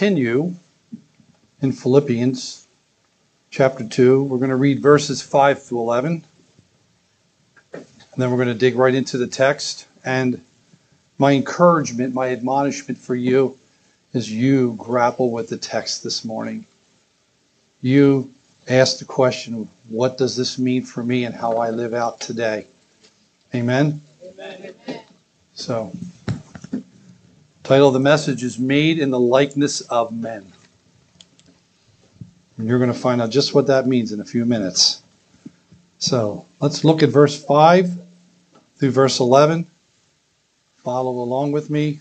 continue in Philippians chapter 2. We're going to read verses 5 through 11. And then we're going to dig right into the text. And my encouragement, my admonishment for you is you grapple with the text this morning. You ask the question, what does this mean for me and how I live out today? Amen? Amen. So, title of the message is Made in the Likeness of Men. And you're going to find out just what that means in a few minutes. So, let's look at verse 5 through verse 11. Follow along with me.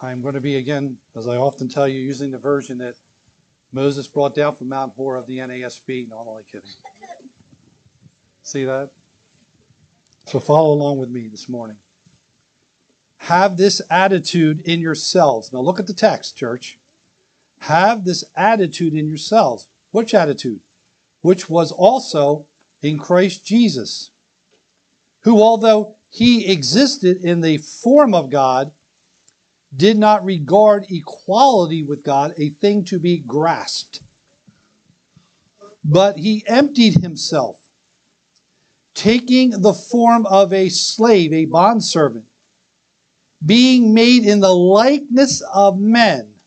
I'm going to be, again, as I often tell you, using the version that Moses brought down from Mount Hor of the NASB. No, I'm only kidding. See that? So follow along with me this morning. Have this attitude in yourselves. Now look at the text, church. Have this attitude in yourselves. Which attitude? Which was also in Christ Jesus, who, although he existed in the form of God, did not regard equality with God a thing to be grasped. But he emptied himself, taking the form of a slave, a bondservant, being made in the likeness of men,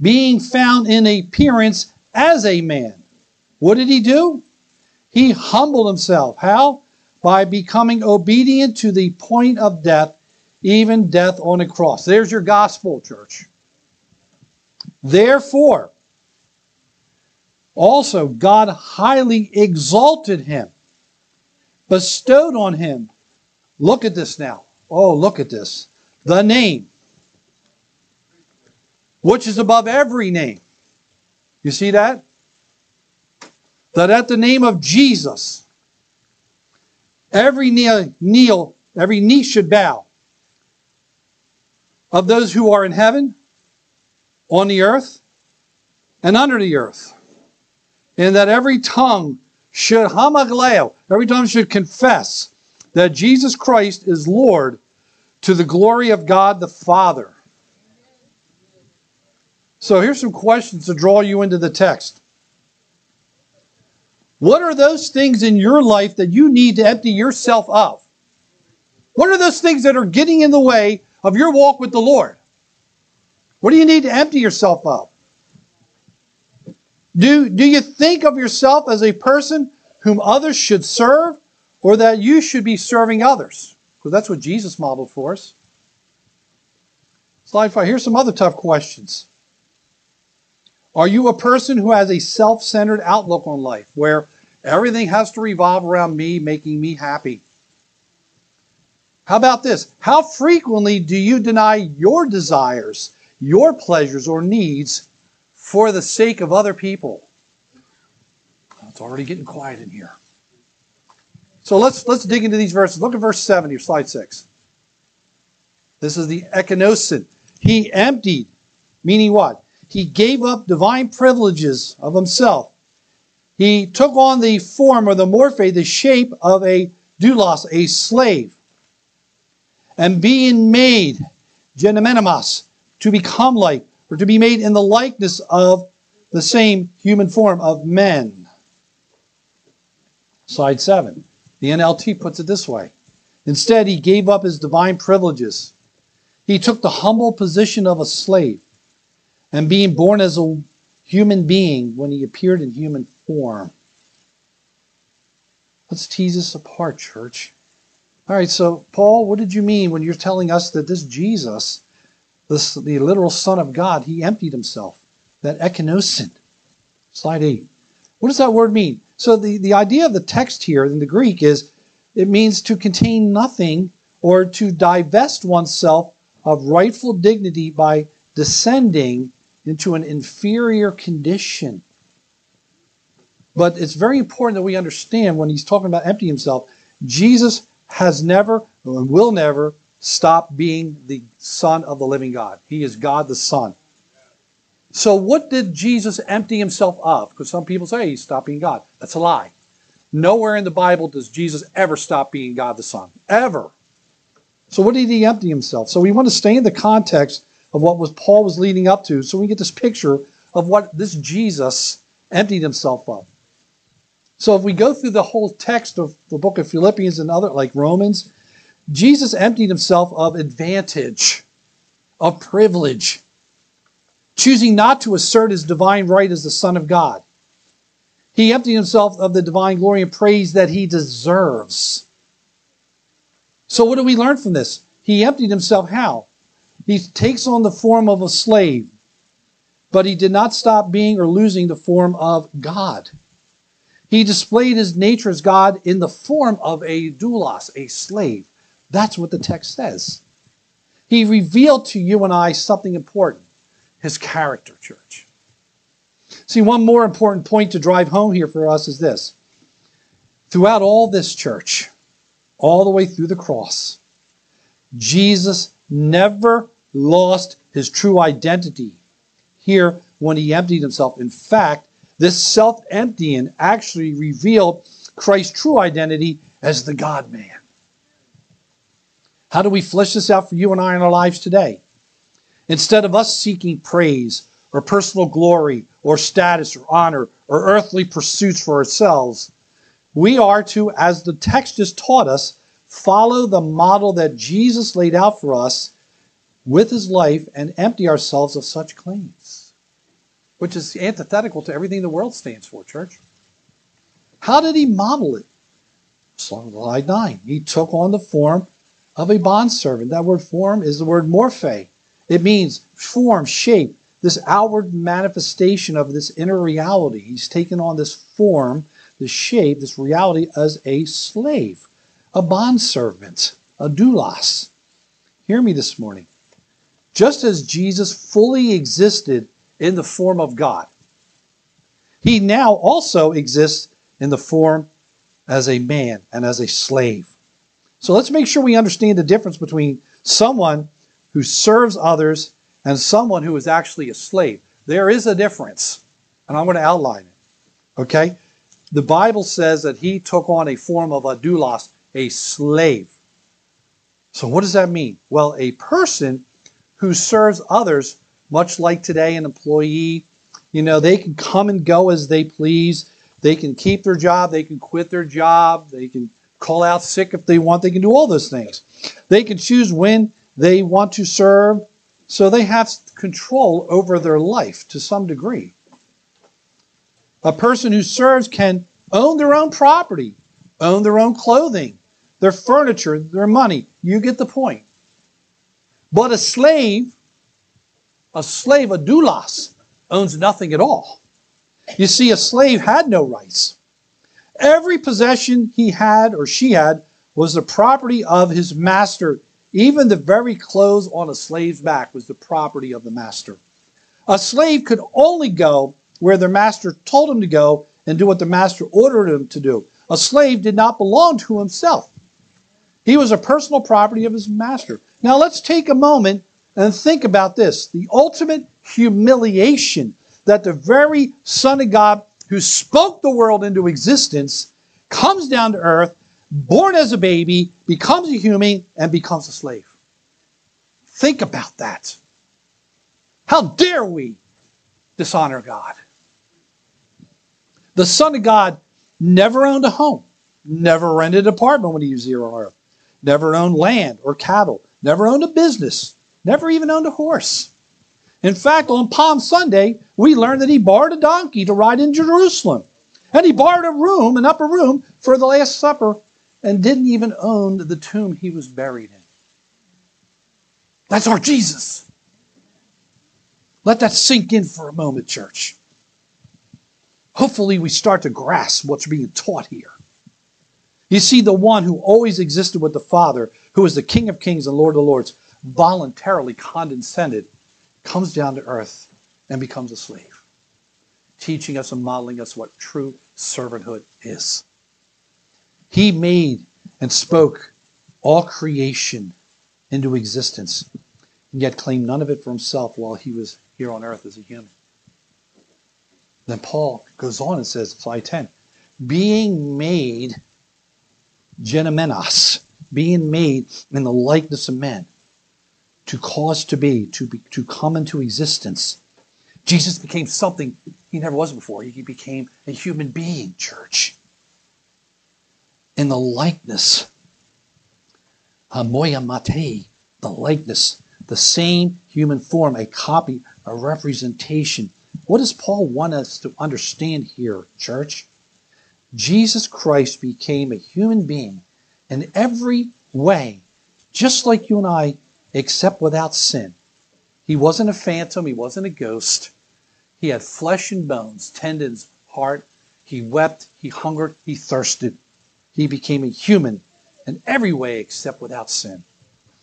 being found in appearance as a man. What did he do? He humbled himself. How? By becoming obedient to the point of death even death on a cross. There's your gospel, church. Therefore, also God highly exalted him, bestowed on him. Look at this now. Oh, look at this. The name, which is above every name. You see that? That at the name of Jesus, every kneel, kneel every knee should bow of those who are in heaven, on the earth, and under the earth. And that every tongue should hamagleo, every tongue should confess that Jesus Christ is Lord to the glory of God the Father. So here's some questions to draw you into the text. What are those things in your life that you need to empty yourself of? What are those things that are getting in the way of your walk with the Lord? What do you need to empty yourself of? Do, do you think of yourself as a person whom others should serve or that you should be serving others? Because that's what Jesus modeled for us. Slide five. Here's some other tough questions. Are you a person who has a self centered outlook on life where everything has to revolve around me, making me happy? How about this? How frequently do you deny your desires, your pleasures, or needs for the sake of other people? It's already getting quiet in here. So let's let's dig into these verses. Look at verse 7 here, slide 6. This is the ekenosin. He emptied, meaning what? He gave up divine privileges of himself. He took on the form or the morphe, the shape of a doulos, a slave and being made, genomenomos, to become like, or to be made in the likeness of the same human form of men. Slide 7. The NLT puts it this way Instead, he gave up his divine privileges. He took the humble position of a slave, and being born as a human being when he appeared in human form. Let's tease this apart, church. All right, so Paul, what did you mean when you're telling us that this Jesus, this the literal Son of God, he emptied himself? That ekinosin. Slide eight. What does that word mean? So the, the idea of the text here in the Greek is it means to contain nothing or to divest oneself of rightful dignity by descending into an inferior condition. But it's very important that we understand when he's talking about emptying himself, Jesus has never and will never stop being the Son of the living God. He is God the Son. So, what did Jesus empty himself of? Because some people say he stopped being God. That's a lie. Nowhere in the Bible does Jesus ever stop being God the Son. Ever. So, what did he empty himself? So, we want to stay in the context of what was Paul was leading up to, so we get this picture of what this Jesus emptied himself of. So if we go through the whole text of the book of Philippians and other like Romans, Jesus emptied himself of advantage, of privilege, choosing not to assert his divine right as the Son of God. He emptied himself of the divine glory and praise that he deserves. So, what do we learn from this? He emptied himself how? He takes on the form of a slave, but he did not stop being or losing the form of God. He displayed his nature as God in the form of a doulos, a slave. That's what the text says. He revealed to you and I something important his character, church. See, one more important point to drive home here for us is this. Throughout all this church, all the way through the cross, Jesus never lost his true identity here when he emptied himself. In fact, this self emptying actually revealed Christ's true identity as the God man. How do we flesh this out for you and I in our lives today? Instead of us seeking praise or personal glory or status or honor or earthly pursuits for ourselves, we are to, as the text just taught us, follow the model that Jesus laid out for us with his life and empty ourselves of such claims, which is antithetical to everything the world stands for, church. How did he model it? Slide 9. He took on the form of a bondservant. That word form is the word morphe. It means form, shape, this outward manifestation of this inner reality. He's taken on this form, this shape, this reality as a slave a bondservant, a doulos. Hear me this morning. Just as Jesus fully existed in the form of God, he now also exists in the form as a man and as a slave. So let's make sure we understand the difference between someone who serves others and someone who is actually a slave. There is a difference, and I'm going to outline it. Okay? The Bible says that he took on a form of a doulos, a slave. So, what does that mean? Well, a person who serves others, much like today an employee, you know, they can come and go as they please. They can keep their job, they can quit their job, they can call out sick if they want, they can do all those things. They can choose when they want to serve, so they have control over their life to some degree. A person who serves can own their own property, own their own clothing, their furniture, their money. You get the point. But a slave, a slave, a doulos, owns nothing at all. You see, a slave had no rights. Every possession he had or she had was the property of his master. Even the very clothes on a slave's back was the property of the master. A slave could only go where their master told him to go and do what the master ordered him to do. A slave did not belong to himself. He was a personal property of his master. Now let's take a moment and think about this the ultimate humiliation that the very Son of God who spoke the world into existence comes down to earth, born as a baby, becomes a human, and becomes a slave. Think about that. How dare we dishonor God? The Son of God never owned a home, never rented an apartment when he was here on earth never owned land or cattle, never owned a business, never even owned a horse. In fact, on Palm Sunday, we learned that he borrowed a donkey to ride in Jerusalem. And he borrowed a room, an upper room, for the Last Supper, and didn't even own the tomb he was buried in. That's our Jesus. Let that sink in for a moment, church. Hopefully, we start to grasp what's being taught here. You see, the one who always existed with the Father, who is the King of Kings and Lord of Lords, voluntarily condescended, comes down to earth and becomes a slave, teaching us and modeling us what true servanthood is. He made and spoke all creation into existence, and yet claimed none of it for himself while he was here on earth as a human. Then Paul goes on and says, slide 10, being made genomenos, being made in the likeness of men. to cause to be, to be, to come into existence. Jesus became something he never was before. He became a human being, church. In the likeness, hamoya mate, the likeness, the same human form, a copy, a representation. What does Paul want us to understand here, church? Jesus Christ became a human being in every way, just like you and I, except without sin. He wasn't a phantom, he wasn't a ghost. He had flesh and bones, tendons, heart. He wept, he hungered, he thirsted. He became a human in every way except without sin.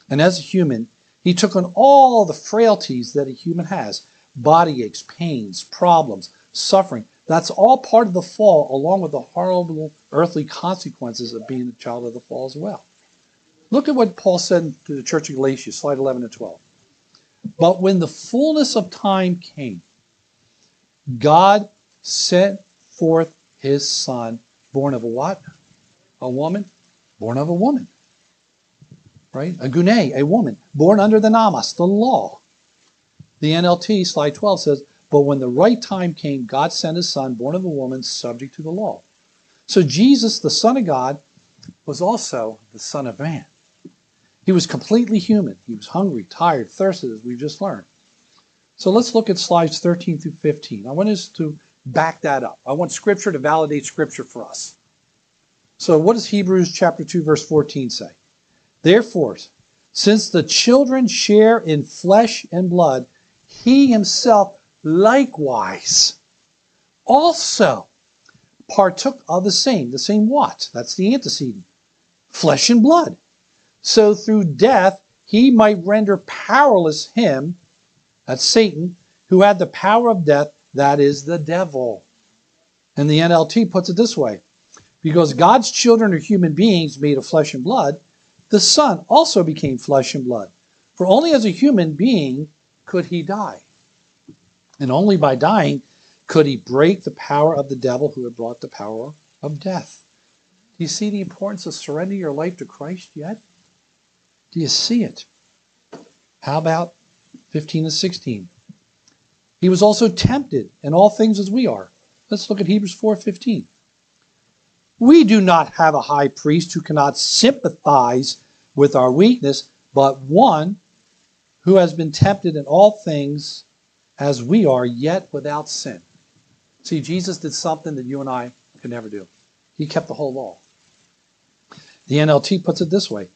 And as a human, he took on all the frailties that a human has body aches, pains, problems, suffering. That's all part of the fall, along with the horrible earthly consequences of being a child of the fall as well. Look at what Paul said to the church of Galatia, slide 11 and 12. But when the fullness of time came, God sent forth his son, born of what? A woman? Born of a woman. Right? A gune, a woman, born under the namas, the law. The NLT, slide 12, says, But when the right time came, God sent his son, born of a woman, subject to the law. So Jesus, the Son of God, was also the Son of Man. He was completely human. He was hungry, tired, thirsty, as we've just learned. So let's look at slides 13 through 15. I want us to back that up. I want Scripture to validate Scripture for us. So, what does Hebrews chapter 2, verse 14 say? Therefore, since the children share in flesh and blood, he himself likewise also partook of the same. The same what? That's the antecedent. Flesh and blood. So through death, he might render powerless him that's Satan, who had the power of death, that is the devil. And the NLT puts it this way because God's children are human beings made of flesh and blood, the Son also became flesh and blood. For only as a human being could he die. And only by dying could he break the power of the devil who had brought the power of death. Do you see the importance of surrendering your life to Christ yet? Do you see it? How about 15 and 16. He was also tempted in all things as we are. Let's look at Hebrews 4:15. We do not have a high priest who cannot sympathize with our weakness, but one who has been tempted in all things as we are, yet without sin. See, Jesus did something that you and I could never do. He kept the whole law. The NLT puts it this way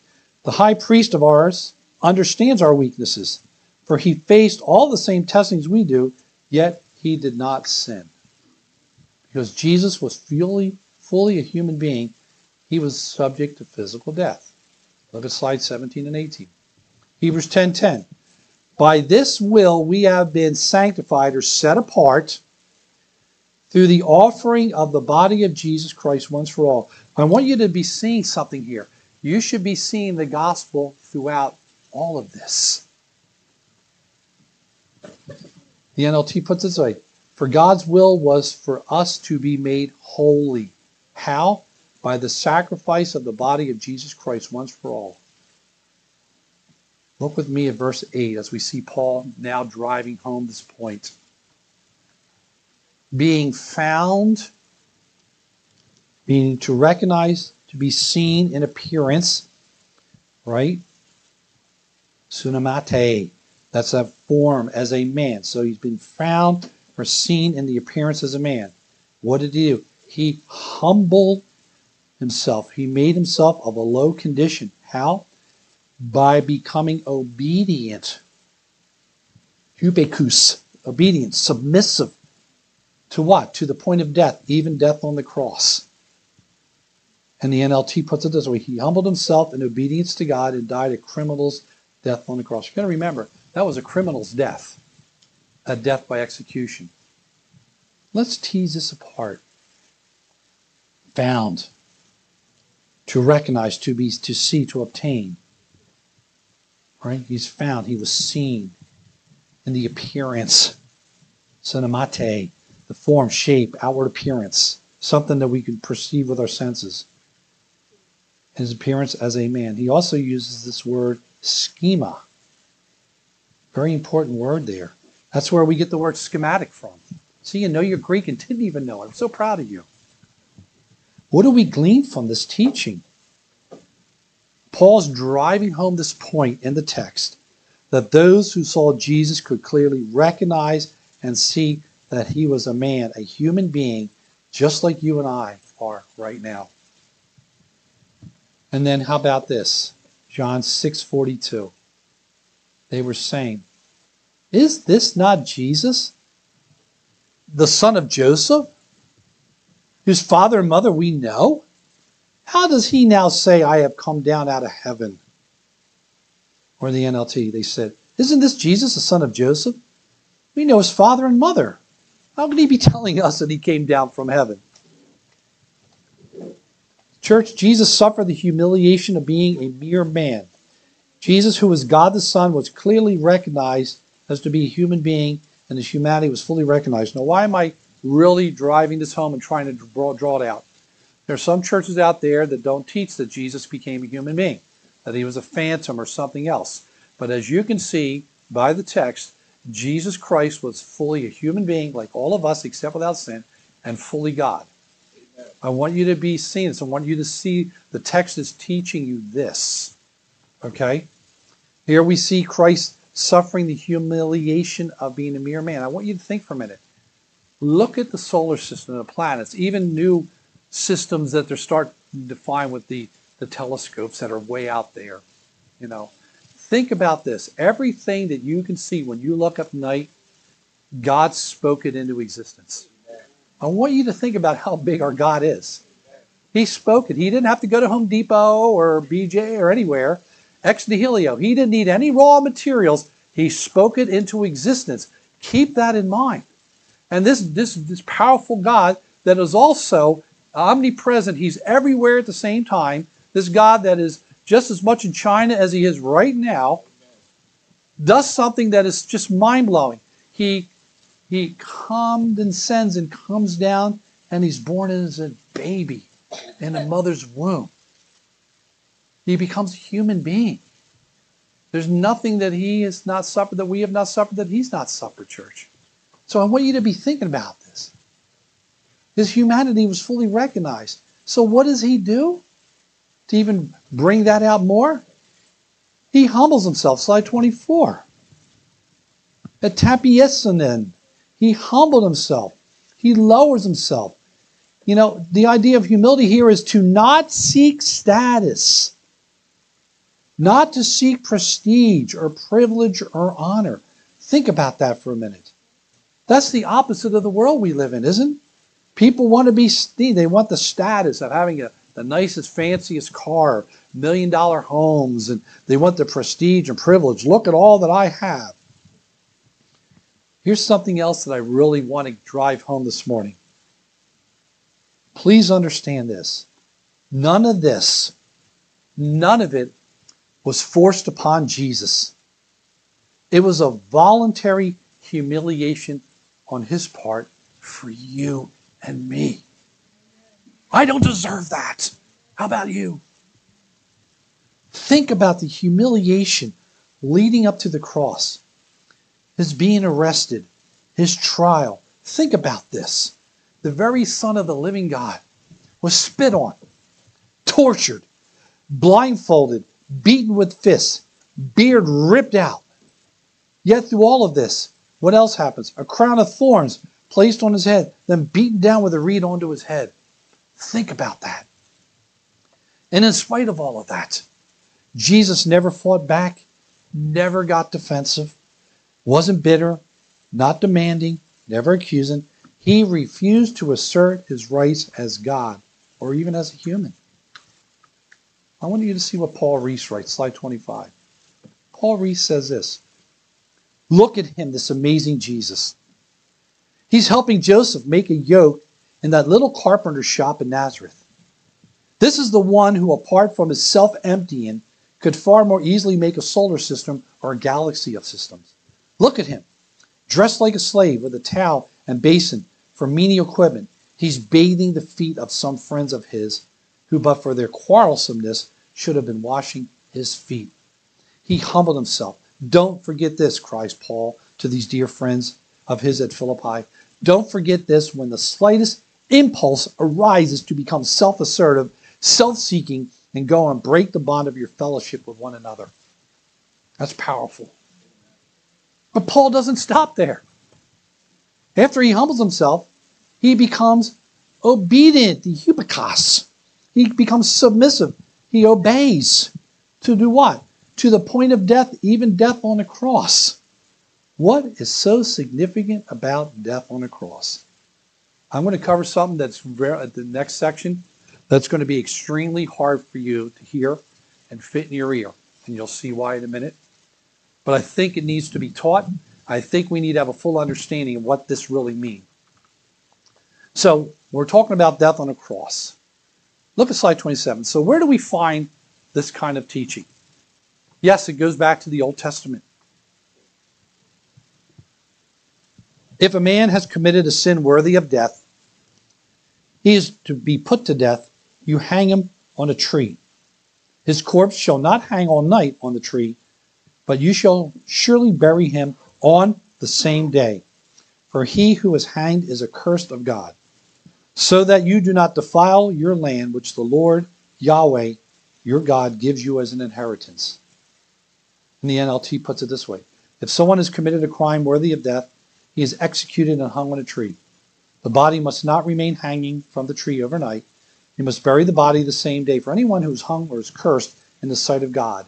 The high priest of ours understands our weaknesses for he faced all the same testings we do, yet he did not sin. Because Jesus was fully, fully a human being, he was subject to physical death. Look at slide 17 and 18. Hebrews 10:10. By this will we have been sanctified or set apart through the offering of the body of Jesus Christ once for all. I want you to be seeing something here. You should be seeing the gospel throughout all of this. The NLT puts it this way For God's will was for us to be made holy. How? By the sacrifice of the body of Jesus Christ once for all. Look with me at verse 8 as we see Paul now driving home this point. Being found, meaning to recognize, to be seen in appearance, right? Sunamate. That's a form as a man. So he's been found or seen in the appearance as a man. What did he do? He humbled himself. He made himself of a low condition. How? By becoming obedient. Hubekus, obedient, submissive. To what? To the point of death, even death on the cross. And the NLT puts it this way He humbled himself in obedience to God and died a criminal's death on the cross. You've got to remember, that was a criminal's death, a death by execution. Let's tease this apart. Found, to recognize, to be, to see, to obtain. Right? He's found. He was seen in the appearance, cinemate, the form, shape, outward appearance, something that we can perceive with our senses. His appearance as a man. He also uses this word schema Very important word there. That's where we get the word schematic from. See, you know your Greek and didn't even know it. I'm so proud of you. What do we glean from this teaching? Paul's driving home this point in the text that those who saw Jesus could clearly recognize and see that he was a man, a human being, just like you and I are right now. And then how about this? John 6:42. They were saying, "Is this not Jesus, the son of Joseph, whose father and mother we know? How does he now say, I have come down out of heaven? Or in the NLT, they said, Isn't this Jesus, the son of Joseph? We know his father and mother. How can he be telling us that he came down from heaven? Church, Jesus suffered the humiliation of being a mere man. Jesus, who was God the Son, was clearly recognized as to be a human being, and his humanity was fully recognized. Now, why am I really driving this home and trying to draw, draw it out? There are some churches out there that don't teach that Jesus became a human being, that he was a phantom or something else. But as you can see by the text, Jesus Christ was fully a human being, like all of us, except without sin, and fully God. I want you to be seen this. I want you to see the text is teaching you this. Okay? Here we see Christ suffering the humiliation of being a mere man. I want you to think for a minute. Look at the solar system and the planets, even new systems that they're starting to find with the, the telescopes that are way out there. You know, think about this. Everything that you can see when you look up night, God spoke it into existence. I want you to think about how big our God is. He spoke it. He didn't have to go to Home Depot or BJ or anywhere. Ex nihilo. He didn't need any raw materials. He spoke it into existence. Keep that in mind. And this, this, this powerful God that is also omnipresent, He's everywhere at the same time. This God that is just as much in China as He is right now does something that is just mind blowing. He he condescends and comes down, and he's born as a baby in a mother's womb. He becomes a human being. There's nothing that he has not suffered that we have not suffered that he's not suffered, church. So I want you to be thinking about this. His humanity was fully recognized. So what does he do to even bring that out more? He humbles himself. Slide 24. Etapiesanen. He humbled himself. He lowers himself. You know, the idea of humility here is to not seek status, not to seek prestige or privilege or honor. Think about that for a minute. That's the opposite of the world we live in, isn't? It? People want to be they want the status of having a, the nicest, fanciest car, million dollar homes, and they want the prestige and privilege. Look at all that I have. Here's something else that I really want to drive home this morning. Please understand this. None of this, none of it was forced upon Jesus. It was a voluntary humiliation on his part for you and me. I don't deserve that. How about you? Think about the humiliation leading up to the cross his being arrested, his trial. Think about this. The very Son of the living God was spit on, tortured, blindfolded, beaten with fists, beard ripped out. Yet through all of this, what else happens? A crown of thorns placed on his head, then beaten down with a reed onto his head. Think about that. And in spite of all of that, Jesus never fought back, never got defensive, wasn't bitter, not demanding, never accusing. He refused to assert his rights as God or even as a human. I want you to see what Paul Rees writes, slide 25. Paul Rees says this Look at him, this amazing Jesus. He's helping Joseph make a yoke in that little carpenter shop in Nazareth. This is the one who, apart from his self emptying, could far more easily make a solar system or a galaxy of systems. Look at him, dressed like a slave with a towel and basin for menial equipment. He's bathing the feet of some friends of his who, but for their quarrelsomeness, should have been washing his feet. He humbled himself, Don't forget this, cries Paul to these dear friends of his at Philippi. Don't forget this when the slightest impulse arises to become self assertive, self seeking, and go and break the bond of your fellowship with one another. That's powerful. But Paul doesn't stop there. After he humbles himself, he becomes obedient, the hubikos. He becomes submissive. He obeys. To do what? To the point of death, even death on the cross. What is so significant about death on the cross? I'm going to cover something that's very, at the next section that's going to be extremely hard for you to hear and fit in your ear. And you'll see why in a minute. But I think it needs to be taught. I think we need to have a full understanding of what this really means. So we're talking about death on a cross. Look at slide 27. So where do we find this kind of teaching? Yes, it goes back to the Old Testament. If a man has committed a sin worthy of death, he is to be put to death. You hang him on a tree. His corpse shall not hang all night on the tree, but you shall surely bury him on the same day. For he who is hanged is accursed of God. So that you do not defile your land, which the Lord Yahweh, your God, gives you as an inheritance. And the NLT puts it this way If someone has committed a crime worthy of death, he is executed and hung on a tree. The body must not remain hanging from the tree overnight. You must bury the body the same day for anyone who is hung or is cursed in the sight of God.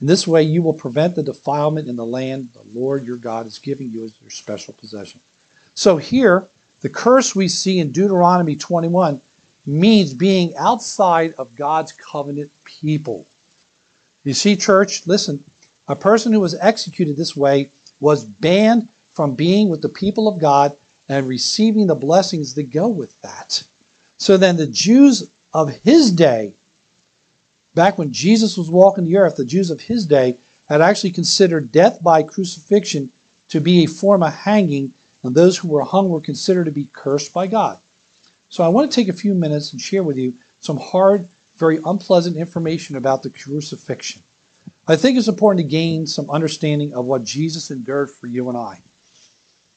In this way, you will prevent the defilement in the land the Lord your God is giving you as your special possession. So here, the curse we see in Deuteronomy 21 means being outside of God's covenant people. You see, church, listen, a person who was executed this way was banned from being with the people of God and receiving the blessings that go with that. So then the Jews of his day, back when Jesus was walking the earth, the Jews of his day had actually considered death by crucifixion to be a form of hanging, and those who were hung were considered to be cursed by God. So I want to take a few minutes and share with you some hard, very unpleasant information about the crucifixion. I think it's important to gain some understanding of what Jesus endured for you and I.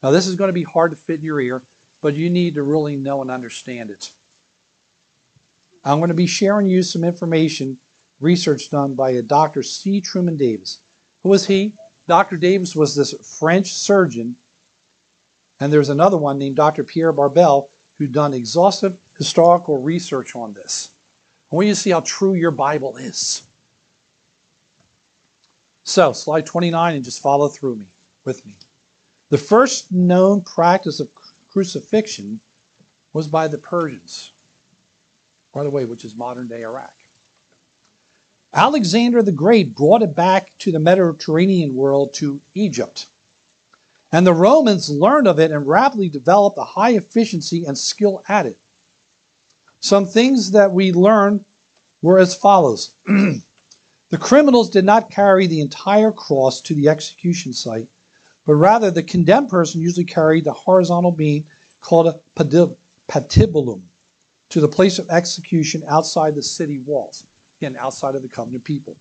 Now, this is going to be hard to fit in your ear, but you need to really know and understand it. I'm going to be sharing you some information, research done by a Dr. C. Truman Davis. Who was he? Dr. Davis was this French surgeon, and there's another one named Dr. Pierre Barbet who done exhaustive historical research on this. I want you to see how true your Bible is. So, slide 29 and just follow through me with me. The first known practice of crucifixion was by the Persians, by the way, which is modern day Iraq. Alexander the Great brought it back to the Mediterranean world to Egypt. And the Romans learned of it and rapidly developed a high efficiency and skill at it. Some things that we learned were as follows The criminals did not carry the entire cross to the execution site, but rather the condemned person usually carried the horizontal beam called a patibulum to the place of execution outside the city walls, again, outside of the covenant people.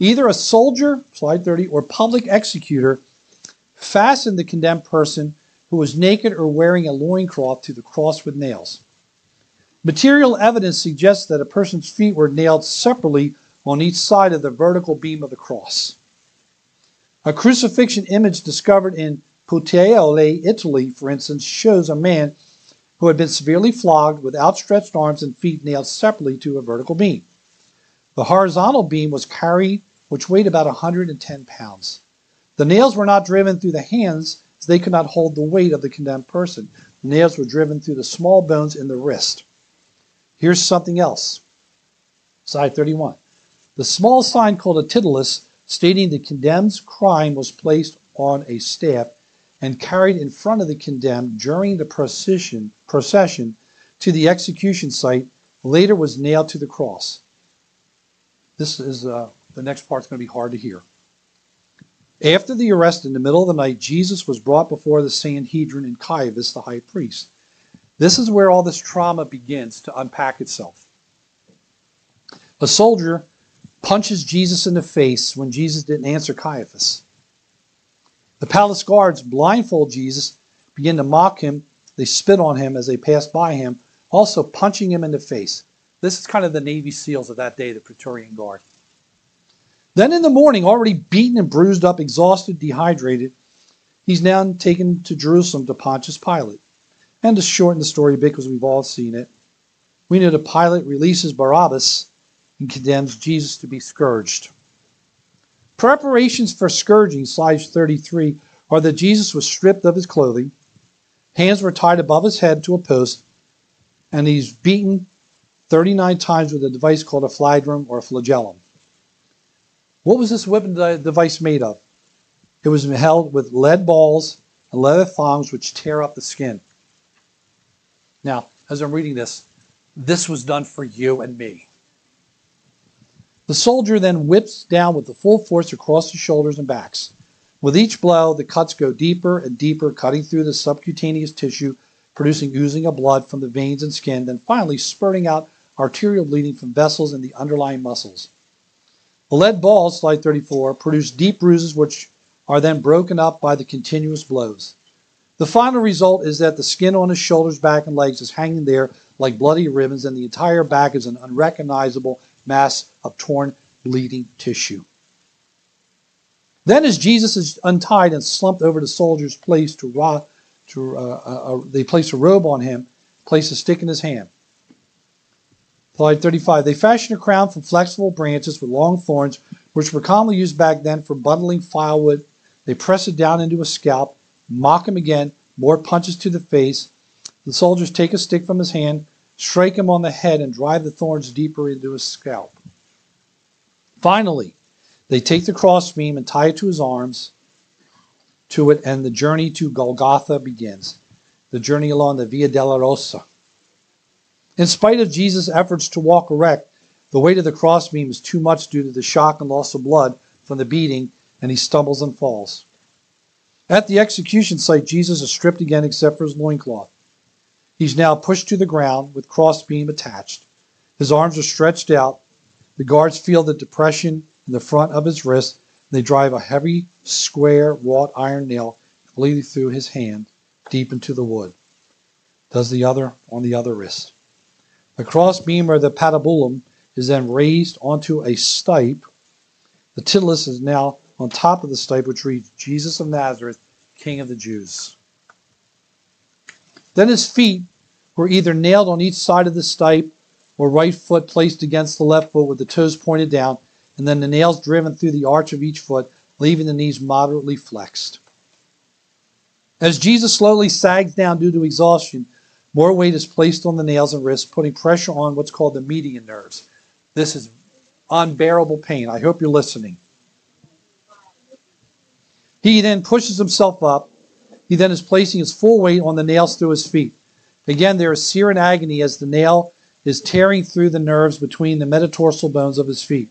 Either a soldier, slide 30, or public executor fastened the condemned person who was naked or wearing a loincloth to the cross with nails. Material evidence suggests that a person's feet were nailed separately on each side of the vertical beam of the cross. A crucifixion image discovered in Puteoli, Italy, for instance, shows a man who had been severely flogged with outstretched arms and feet nailed separately to a vertical beam. The horizontal beam was carried, which weighed about 110 pounds. The nails were not driven through the hands, as they could not hold the weight of the condemned person. The nails were driven through the small bones in the wrist. Here's something else. Side 31. The small sign called a titulus stating the condemned's crime was placed on a staff and carried in front of the condemned during the procession, procession to the execution site, later was nailed to the cross. This is uh, the next part's going to be hard to hear. After the arrest in the middle of the night, Jesus was brought before the Sanhedrin and Caiaphas, the high priest. This is where all this trauma begins to unpack itself. A soldier punches Jesus in the face when Jesus didn't answer Caiaphas. The palace guards blindfold Jesus, begin to mock him. They spit on him as they pass by him, also punching him in the face. This is kind of the Navy SEALs of that day, the Praetorian Guard. Then in the morning, already beaten and bruised up, exhausted, dehydrated, he's now taken to Jerusalem to Pontius Pilate. And to shorten the story a bit, because we've all seen it, we know that Pilate releases Barabbas and condemns Jesus to be scourged. Preparations for scourging, slide 33, are that Jesus was stripped of his clothing, hands were tied above his head to a post, and he's beaten 39 times with a device called a flagrum or a flagellum. What was this weapon device made of? It was held with lead balls and leather thongs which tear up the skin. Now, as I'm reading this, this was done for you and me. The soldier then whips down with the full force across the shoulders and backs. With each blow, the cuts go deeper and deeper, cutting through the subcutaneous tissue, producing oozing of blood from the veins and skin, then finally spurting out arterial bleeding from vessels in the underlying muscles. The lead balls, slide 34, produce deep bruises which are then broken up by the continuous blows. The final result is that the skin on his shoulders, back, and legs is hanging there like bloody ribbons, and the entire back is an unrecognizable mass of torn, bleeding tissue. Then, as Jesus is untied and slumped over the soldier's place to, ro- to uh, uh, uh, they place a robe on him, place a stick in his hand. Slide 35. They fashioned a crown from flexible branches with long thorns, which were commonly used back then for bundling firewood. They press it down into a scalp mock him again, more punches to the face. The soldiers take a stick from his hand, strike him on the head, and drive the thorns deeper into his scalp. Finally, they take the crossbeam and tie it to his arms to it, and the journey to Golgotha begins. The journey along the Via Dolorosa. In spite of Jesus' efforts to walk erect, the weight of the crossbeam is too much due to the shock and loss of blood from the beating, and he stumbles and falls. At the execution site, Jesus is stripped again except for his loincloth. He's now pushed to the ground with crossbeam attached. His arms are stretched out. The guards feel the depression in the front of his wrist. They drive a heavy, square, wrought iron nail completely through his hand, deep into the wood. Does the other on the other wrist. The crossbeam or the patibulum is then raised onto a stipe. The titulus is now on top of the stipe, which reads, Jesus of Nazareth, King of the Jews. Then his feet were either nailed on each side of the stipe or right foot placed against the left foot with the toes pointed down, and then the nails driven through the arch of each foot, leaving the knees moderately flexed. As Jesus slowly sags down due to exhaustion, more weight is placed on the nails and wrists, putting pressure on what's called the median nerves. This is unbearable pain. I hope you're listening. He then pushes himself up. He then is placing his full weight on the nails through his feet. Again, there is sear and agony as the nail is tearing through the nerves between the metatarsal bones of his feet.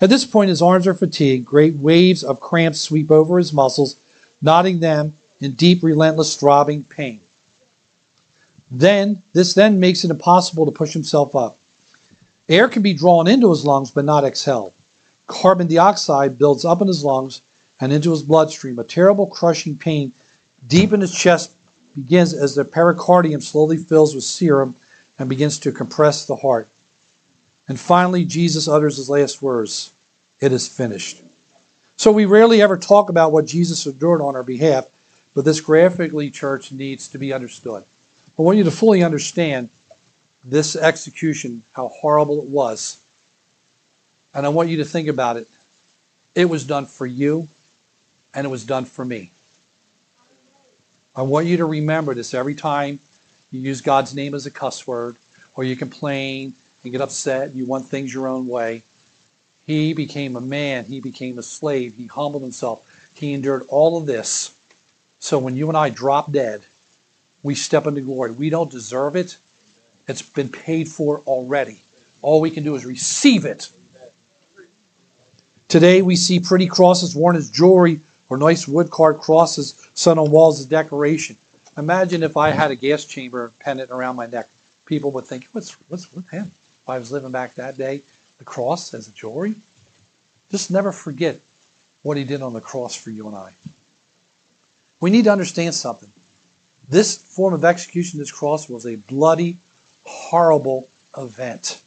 At this point, his arms are fatigued. Great waves of cramps sweep over his muscles, knotting them in deep, relentless, throbbing pain. Then, this then makes it impossible to push himself up. Air can be drawn into his lungs, but not exhaled. Carbon dioxide builds up in his lungs, and into his bloodstream. A terrible crushing pain deep in his chest begins as the pericardium slowly fills with serum and begins to compress the heart. And finally, Jesus utters his last words It is finished. So we rarely ever talk about what Jesus endured on our behalf, but this graphically, church, needs to be understood. I want you to fully understand this execution, how horrible it was. And I want you to think about it. It was done for you and it was done for me. I want you to remember this every time you use God's name as a cuss word, or you complain and get upset, and you want things your own way. He became a man, he became a slave, he humbled himself, he endured all of this. So when you and I drop dead, we step into glory. We don't deserve it, it's been paid for already. All we can do is receive it. Today we see pretty crosses worn as jewelry or nice wood carved crosses set on walls as decoration. Imagine if I had a gas chamber pendant around my neck. People would think, what's, what's with him? If I was living back that day, the cross as a jewelry. Just never forget what he did on the cross for you and I. We need to understand something. This form of execution, this cross, was a bloody, horrible event.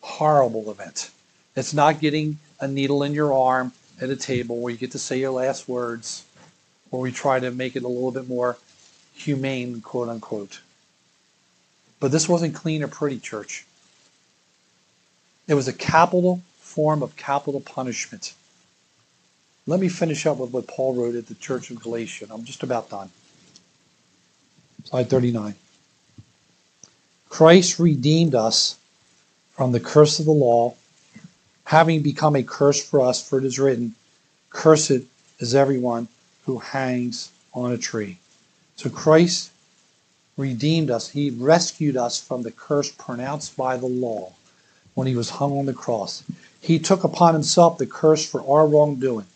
Horrible event. It's not getting a needle in your arm at a table where you get to say your last words, where we try to make it a little bit more humane, quote unquote. But this wasn't clean or pretty, church. It was a capital form of capital punishment. Let me finish up with what Paul wrote at the church of Galatia. I'm just about done. Slide 39. Christ redeemed us from the curse of the law, having become a curse for us, for it is written, Cursed is everyone who hangs on a tree. So Christ redeemed us. He rescued us from the curse pronounced by the law when he was hung on the cross. He took upon himself the curse for our wrongdoing.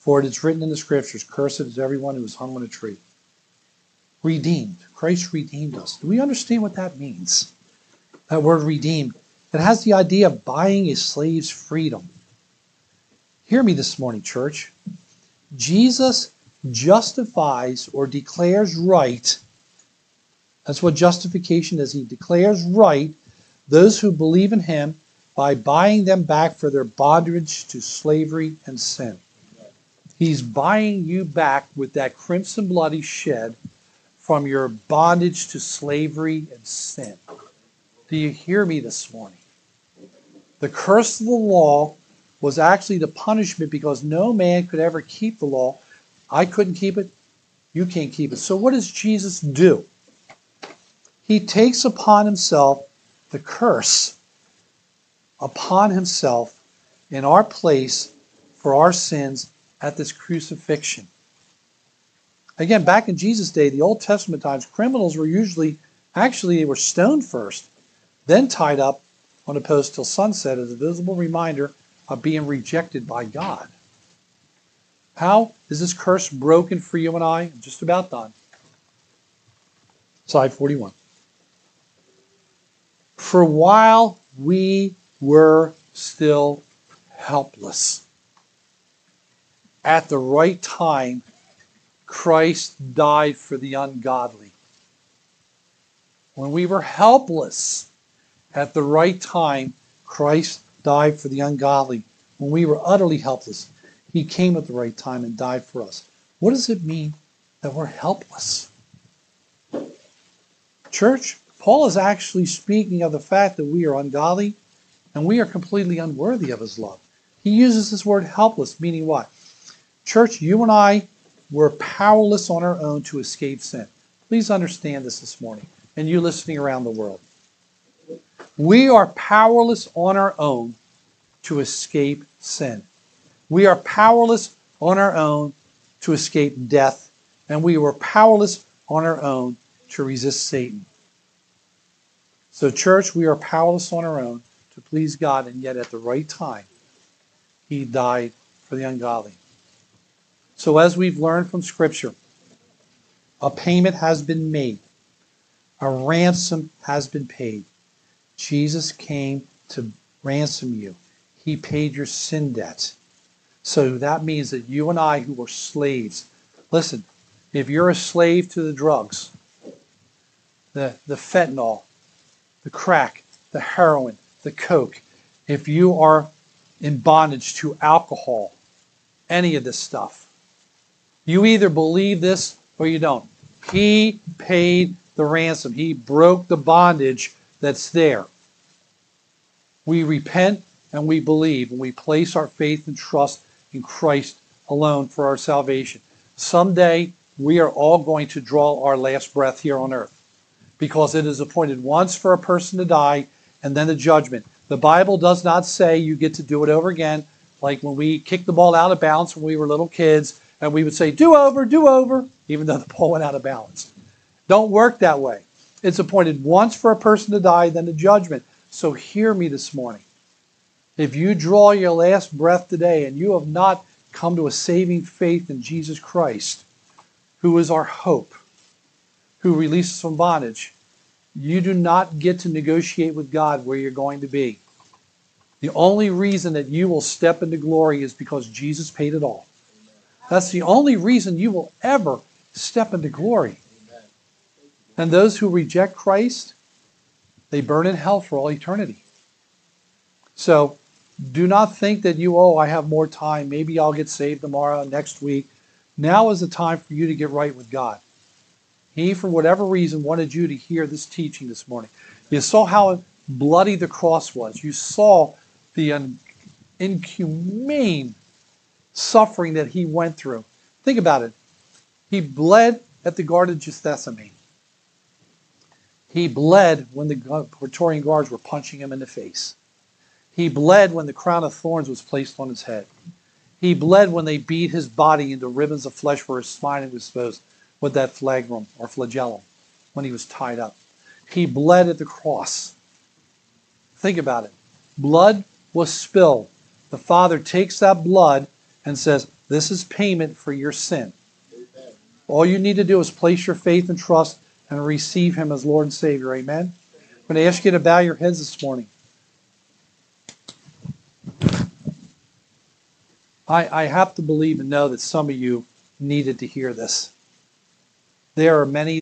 For it is written in the scriptures, Cursed is everyone who is hung on a tree. Redeemed. Christ redeemed us. Do we understand what that means? That word redeemed. It has the idea of buying a slave's freedom. Hear me this morning, church. Jesus justifies or declares right. That's what justification is. He declares right those who believe in him by buying them back for their bondage to slavery and sin. He's buying you back with that crimson blood he shed from your bondage to slavery and sin. Do you hear me this morning? The curse of the law was actually the punishment because no man could ever keep the law. I couldn't keep it. You can't keep it. So, what does Jesus do? He takes upon himself the curse upon himself in our place for our sins at this crucifixion. Again, back in Jesus' day, the Old Testament times, criminals were usually, actually, they were stoned first, then tied up on a post till sunset as a visible reminder of being rejected by God. How is this curse broken for you and I? I'm just about done. Slide 41. For while we were still helpless. At the right time, Christ died for the ungodly. When we were helpless, at the right time, Christ died for the ungodly. When we were utterly helpless, he came at the right time and died for us. What does it mean that we're helpless? Church, Paul is actually speaking of the fact that we are ungodly and we are completely unworthy of his love. He uses this word helpless, meaning what? Church, you and I were powerless on our own to escape sin. Please understand this this morning, and you listening around the world. We are powerless on our own to escape sin. We are powerless on our own to escape death, and we were powerless on our own to resist Satan. So, church, we are powerless on our own to please God, and yet at the right time, he died for the ungodly. So, as we've learned from Scripture, a payment has been made, a ransom has been paid. Jesus came to ransom you, he paid your sin debt. So that means that you and I, who were slaves, listen, if you're a slave to the drugs, the, the fentanyl, the crack, the heroin, the Coke, if you are in bondage to alcohol, any of this stuff, you either believe this or you don't. He paid the ransom, He broke the bondage that's there. We repent and we believe, and we place our faith and trust in Christ alone for our salvation. Someday, we are all going to draw our last breath here on earth because it is appointed once for a person to die and then the judgment. The Bible does not say you get to do it over again, like when we kicked the ball out of bounds when we were little kids, and we would say, do over, do over, even though the ball went out of balance. Don't work that way. It's appointed once for a person to die, then the judgment. So hear me this morning. If you draw your last breath today and you have not come to a saving faith in Jesus Christ, who is our hope, who releases from bondage, you do not get to negotiate with God where you're going to be. The only reason that you will step into glory is because Jesus paid it all. That's the only reason you will ever step into glory. And those who reject Christ, they burn in hell for all eternity. So do not think that you, oh, I have more time. Maybe I'll get saved tomorrow, next week. Now is the time for you to get right with God. He, for whatever reason, wanted you to hear this teaching this morning. You saw how bloody the cross was. You saw the un- inhumane suffering that he went through. Think about it. He bled at the Garden of Gethsemane. He bled when the Praetorian guards were punching him in the face. He bled when the crown of thorns was placed on his head. He bled when they beat his body into ribbons of flesh where his spine was exposed with that flagrum or flagellum when he was tied up. He bled at the cross. Think about it. Blood was spilled. The Father takes that blood and says, This is payment for your sin. All you need to do is place your faith and trust and receive Him as Lord and Savior. Amen. I'm going to ask you to bow your heads this morning. I, I have to believe and know that some of you needed to hear this. There are many